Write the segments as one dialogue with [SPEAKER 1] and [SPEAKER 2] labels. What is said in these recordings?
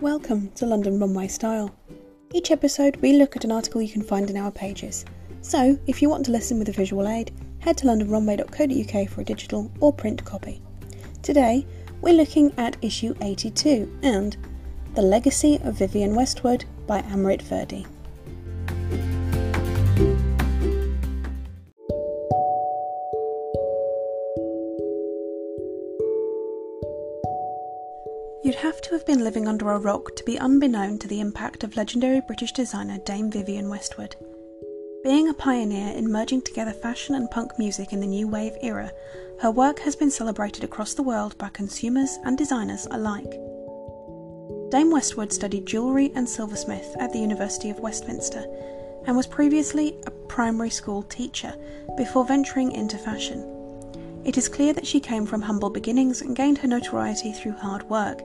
[SPEAKER 1] Welcome to London Runway Style. Each episode, we look at an article you can find in our pages. So, if you want to listen with a visual aid, head to londonrunway.co.uk for a digital or print copy. Today, we're looking at issue 82 and The Legacy of Vivienne Westwood by Amrit Virdi. To have been living under a rock to be unbeknown to the impact of legendary British designer Dame Vivienne Westwood. Being a pioneer in merging together fashion and punk music in the new wave era, her work has been celebrated across the world by consumers and designers alike. Dame Westwood studied jewellery and silversmith at the University of Westminster and was previously a primary school teacher before venturing into fashion. It is clear that she came from humble beginnings and gained her notoriety through hard work,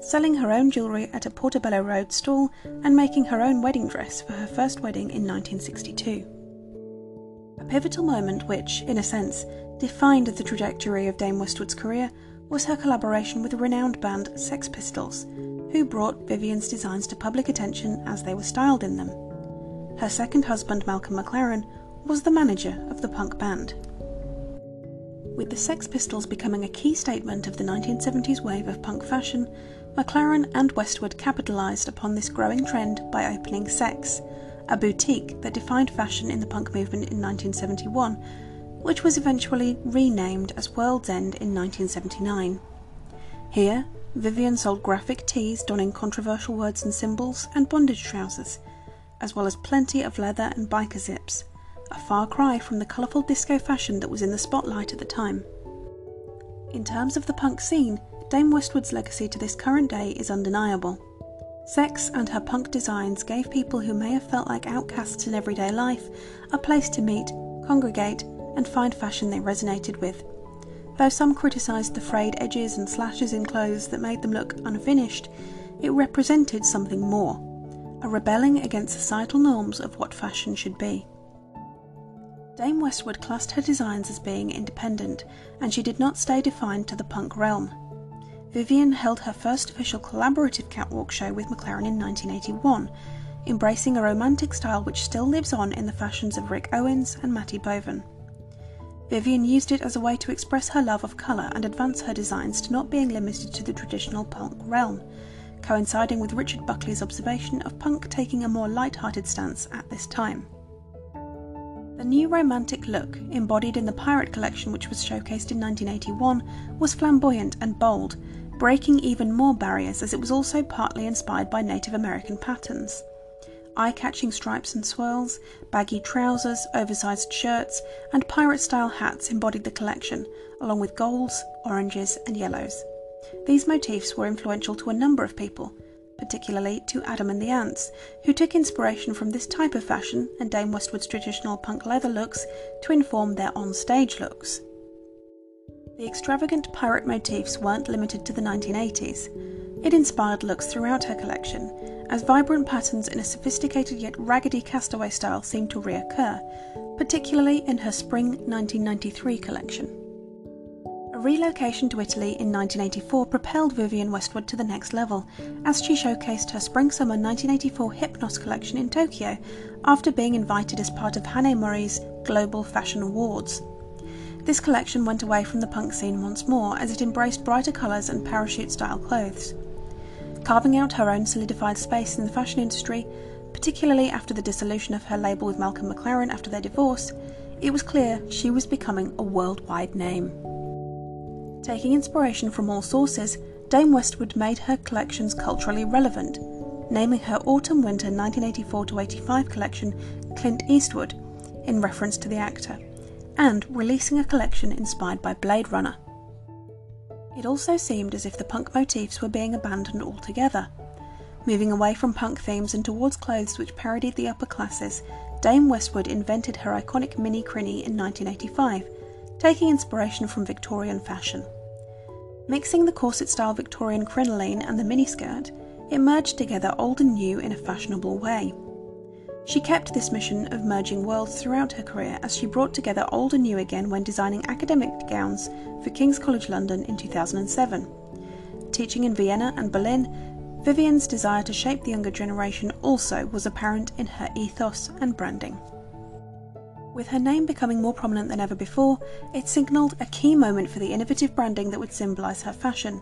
[SPEAKER 1] selling her own jewellery at a Portobello Road stall and making her own wedding dress for her first wedding in 1962. A pivotal moment which, in a sense, defined the trajectory of Dame Westwood's career was her collaboration with the renowned band Sex Pistols, who brought Vivienne's designs to public attention as they were styled in them. Her second husband, Malcolm McLaren, was the manager of the punk band. With the Sex Pistols becoming a key statement of the 1970s wave of punk fashion, McLaren and Westwood capitalised upon this growing trend by opening Sex, a boutique that defined fashion in the punk movement in 1971, which was eventually renamed as World's End in 1979. Here, Vivienne sold graphic tees donning controversial words and symbols and bondage trousers, as well as plenty of leather and biker zips, a far cry from the colourful disco fashion that was in the spotlight at the time. In terms of the punk scene, Dame Westwood's legacy to this current day is undeniable. Sex and her punk designs gave people who may have felt like outcasts in everyday life a place to meet, congregate, and find fashion they resonated with. Though some criticised the frayed edges and slashes in clothes that made them look unfinished, it represented something more a rebelling against societal norms of what fashion should be. Dame Westwood classed her designs as being independent, and she did not stay defined to the punk realm. Vivienne held her first official collaborative catwalk show with McLaren in 1981, embracing a romantic style which still lives on in the fashions of Rick Owens and Matty Bovan. Vivienne used it as a way to express her love of colour and advance her designs to not being limited to the traditional punk realm, coinciding with Richard Buckley's observation of punk taking a more light-hearted stance at this time. The new romantic look, embodied in the Pirate collection which was showcased in 1981, was flamboyant and bold, breaking even more barriers as it was also partly inspired by Native American patterns. Eye catching stripes and swirls, baggy trousers, oversized shirts, and pirate style hats embodied the collection, along with golds, oranges, and yellows. These motifs were influential to a number of people, particularly to Adam and the Ants, who took inspiration from this type of fashion and Dame Westwood's traditional punk leather looks to inform their on stage looks. The extravagant pirate motifs weren't limited to the 1980s. It inspired looks throughout her collection, as vibrant patterns in a sophisticated yet raggedy castaway style seemed to reoccur, particularly in her spring 1993 collection. Relocation to Italy in 1984 propelled Vivienne Westwood to the next level, as she showcased her spring summer 1984 Hypnos collection in Tokyo after being invited as part of Hanae Mori's Global Fashion Awards. This collection went away from the punk scene once more as it embraced brighter colours and parachute style clothes. Carving out her own solidified space in the fashion industry, particularly after the dissolution of her label with Malcolm McLaren after their divorce, it was clear she was becoming a worldwide name. Taking inspiration from all sources, Dame Westwood made her collections culturally relevant, naming her autumn winter 1984 85 collection Clint Eastwood in reference to the actor and releasing a collection inspired by Blade Runner. It also seemed as if the punk motifs were being abandoned altogether. Moving away from punk themes and towards clothes which parodied the upper classes, Dame Westwood invented her iconic mini crini in 1985, taking inspiration from Victorian fashion. Mixing the corset style Victorian crinoline and the miniskirt, it merged together old and new in a fashionable way. She kept this mission of merging worlds throughout her career as she brought together old and new again when designing academic gowns for King's College London in 2007. Teaching in Vienna and Berlin, Vivienne's desire to shape the younger generation also was apparent in her ethos and branding. With her name becoming more prominent than ever before, it signalled a key moment for the innovative branding that would symbolise her fashion.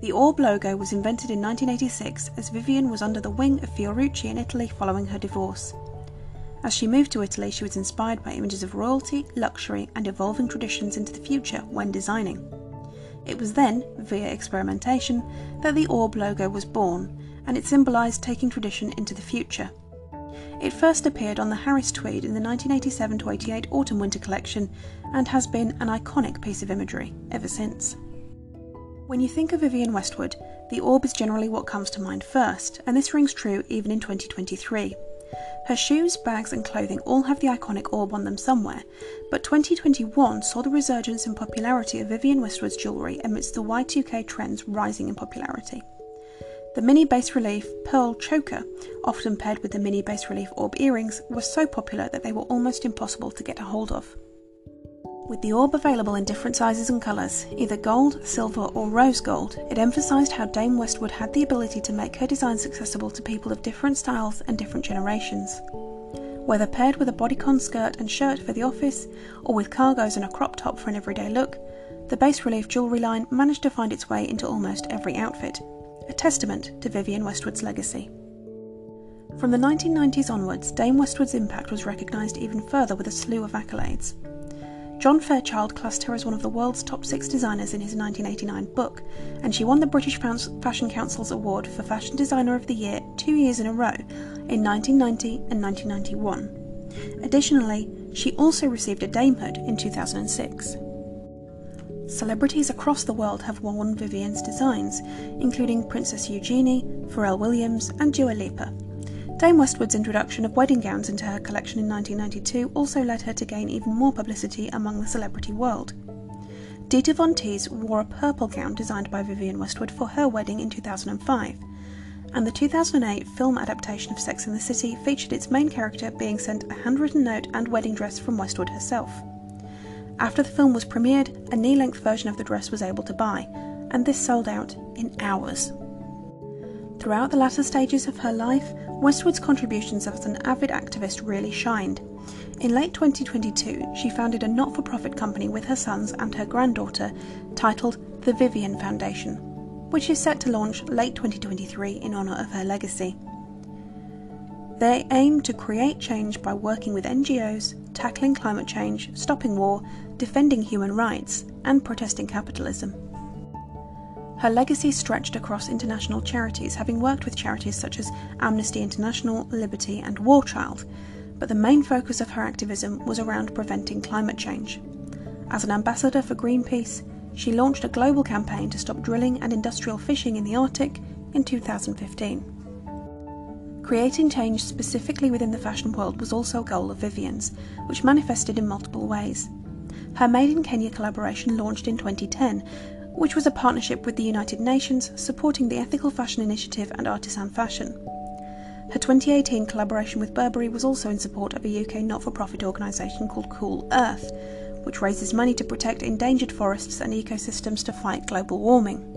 [SPEAKER 1] The Orb logo was invented in 1986 as Vivienne was under the wing of Fiorucci in Italy following her divorce. As she moved to Italy, she was inspired by images of royalty, luxury, and evolving traditions into the future when designing. It was then, via experimentation, that the Orb logo was born, and it symbolised taking tradition into the future. It first appeared on the Harris Tweed in the 1987 88 autumn winter collection and has been an iconic piece of imagery ever since. When you think of Vivienne Westwood, the orb is generally what comes to mind first, and this rings true even in 2023. Her shoes, bags, and clothing all have the iconic orb on them somewhere, but 2021 saw the resurgence in popularity of Vivienne Westwood's jewellery amidst the Y2K trends rising in popularity. The mini bas relief pearl choker, often paired with the mini bas relief orb earrings, was so popular that they were almost impossible to get a hold of. With the orb available in different sizes and colours, either gold, silver, or rose gold, it emphasised how Dame Westwood had the ability to make her designs accessible to people of different styles and different generations. Whether paired with a bodycon skirt and shirt for the office, or with cargos and a crop top for an everyday look, the bas relief jewellery line managed to find its way into almost every outfit, a testament to Vivienne Westwood's legacy. From the 1990s onwards, Dame Westwood's impact was recognised even further with a slew of accolades. John Fairchild classed her as one of the world's top six designers in his 1989 book, and she won the British Fashion Council's award for Fashion Designer of the Year two years in a row, in 1990 and 1991. Additionally, she also received a damehood in 2006. Celebrities across the world have worn Vivienne's designs, including Princess Eugenie, Pharrell Williams, and Dua Lipa. Dame Westwood's introduction of wedding gowns into her collection in 1992 also led her to gain even more publicity among the celebrity world. Dita Von Teese wore a purple gown designed by Vivienne Westwood for her wedding in 2005, and the 2008 film adaptation of Sex and the City featured its main character being sent a handwritten note and wedding dress from Westwood herself. After the film was premiered, a knee length version of the dress was able to buy, and this sold out in hours. Throughout the latter stages of her life, Westwood's contributions as an avid activist really shined. In late 2022, she founded a not for profit company with her sons and her granddaughter titled the Vivienne Foundation, which is set to launch late 2023 in honour of her legacy. They aim to create change by working with NGOs, tackling climate change, stopping war, defending human rights, and protesting capitalism. Her legacy stretched across international charities, having worked with charities such as Amnesty International, Liberty, and War Child, but the main focus of her activism was around preventing climate change. As an ambassador for Greenpeace, she launched a global campaign to stop drilling and industrial fishing in the Arctic in 2015. Creating change specifically within the fashion world was also a goal of Vivienne's, which manifested in multiple ways. Her Made in Kenya collaboration launched in 2010 which was a partnership with the United Nations supporting the Ethical Fashion Initiative and Artisan Fashion. Her 2018 collaboration with Burberry was also in support of a UK not for profit organisation called Cool Earth, which raises money to protect endangered forests and ecosystems to fight global warming.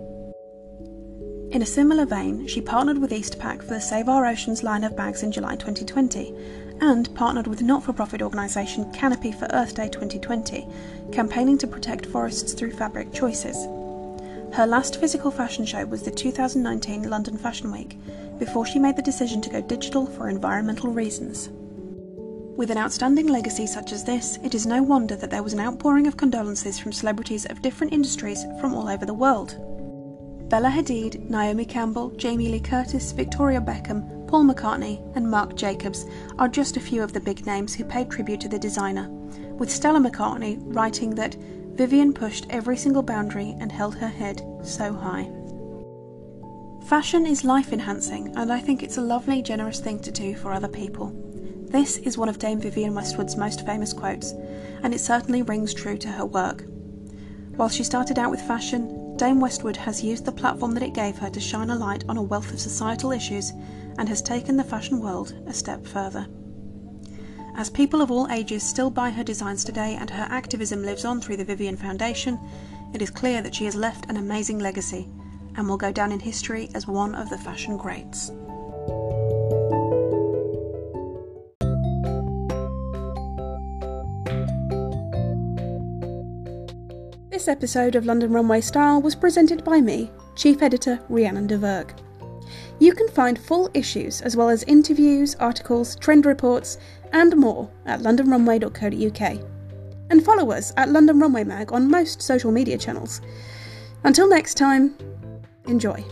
[SPEAKER 1] In a similar vein, she partnered with Eastpak for the Save Our Oceans line of bags in July 2020 and partnered with not for profit organisation Canopy for Earth Day 2020, campaigning to protect forests through fabric choices. Her last physical fashion show was the 2019 London Fashion Week, before she made the decision to go digital for environmental reasons. With an outstanding legacy such as this, it is no wonder that there was an outpouring of condolences from celebrities of different industries from all over the world. Bella Hadid, Naomi Campbell, Jamie Lee Curtis, Victoria Beckham, Paul McCartney, and Marc Jacobs are just a few of the big names who paid tribute to the designer, with Stella McCartney writing that Vivienne pushed every single boundary and held her head so high. Fashion is life enhancing, and I think it's a lovely, generous thing to do for other people. This is one of Dame Vivienne Westwood's most famous quotes, and it certainly rings true to her work. While she started out with fashion, Dame Westwood has used the platform that it gave her to shine a light on a wealth of societal issues and has taken the fashion world a step further. As people of all ages still buy her designs today and her activism lives on through the Vivienne Foundation, it is clear that she has left an amazing legacy, and will go down in history as one of the fashion greats. This episode of London Runway Style was presented by me, Chief Editor Rhiannon de Verg. You can find full issues as well as interviews, articles, trend reports, and more at londonrunway.co.uk. And follow us at London Runway Mag on most social media channels. Until next time, enjoy.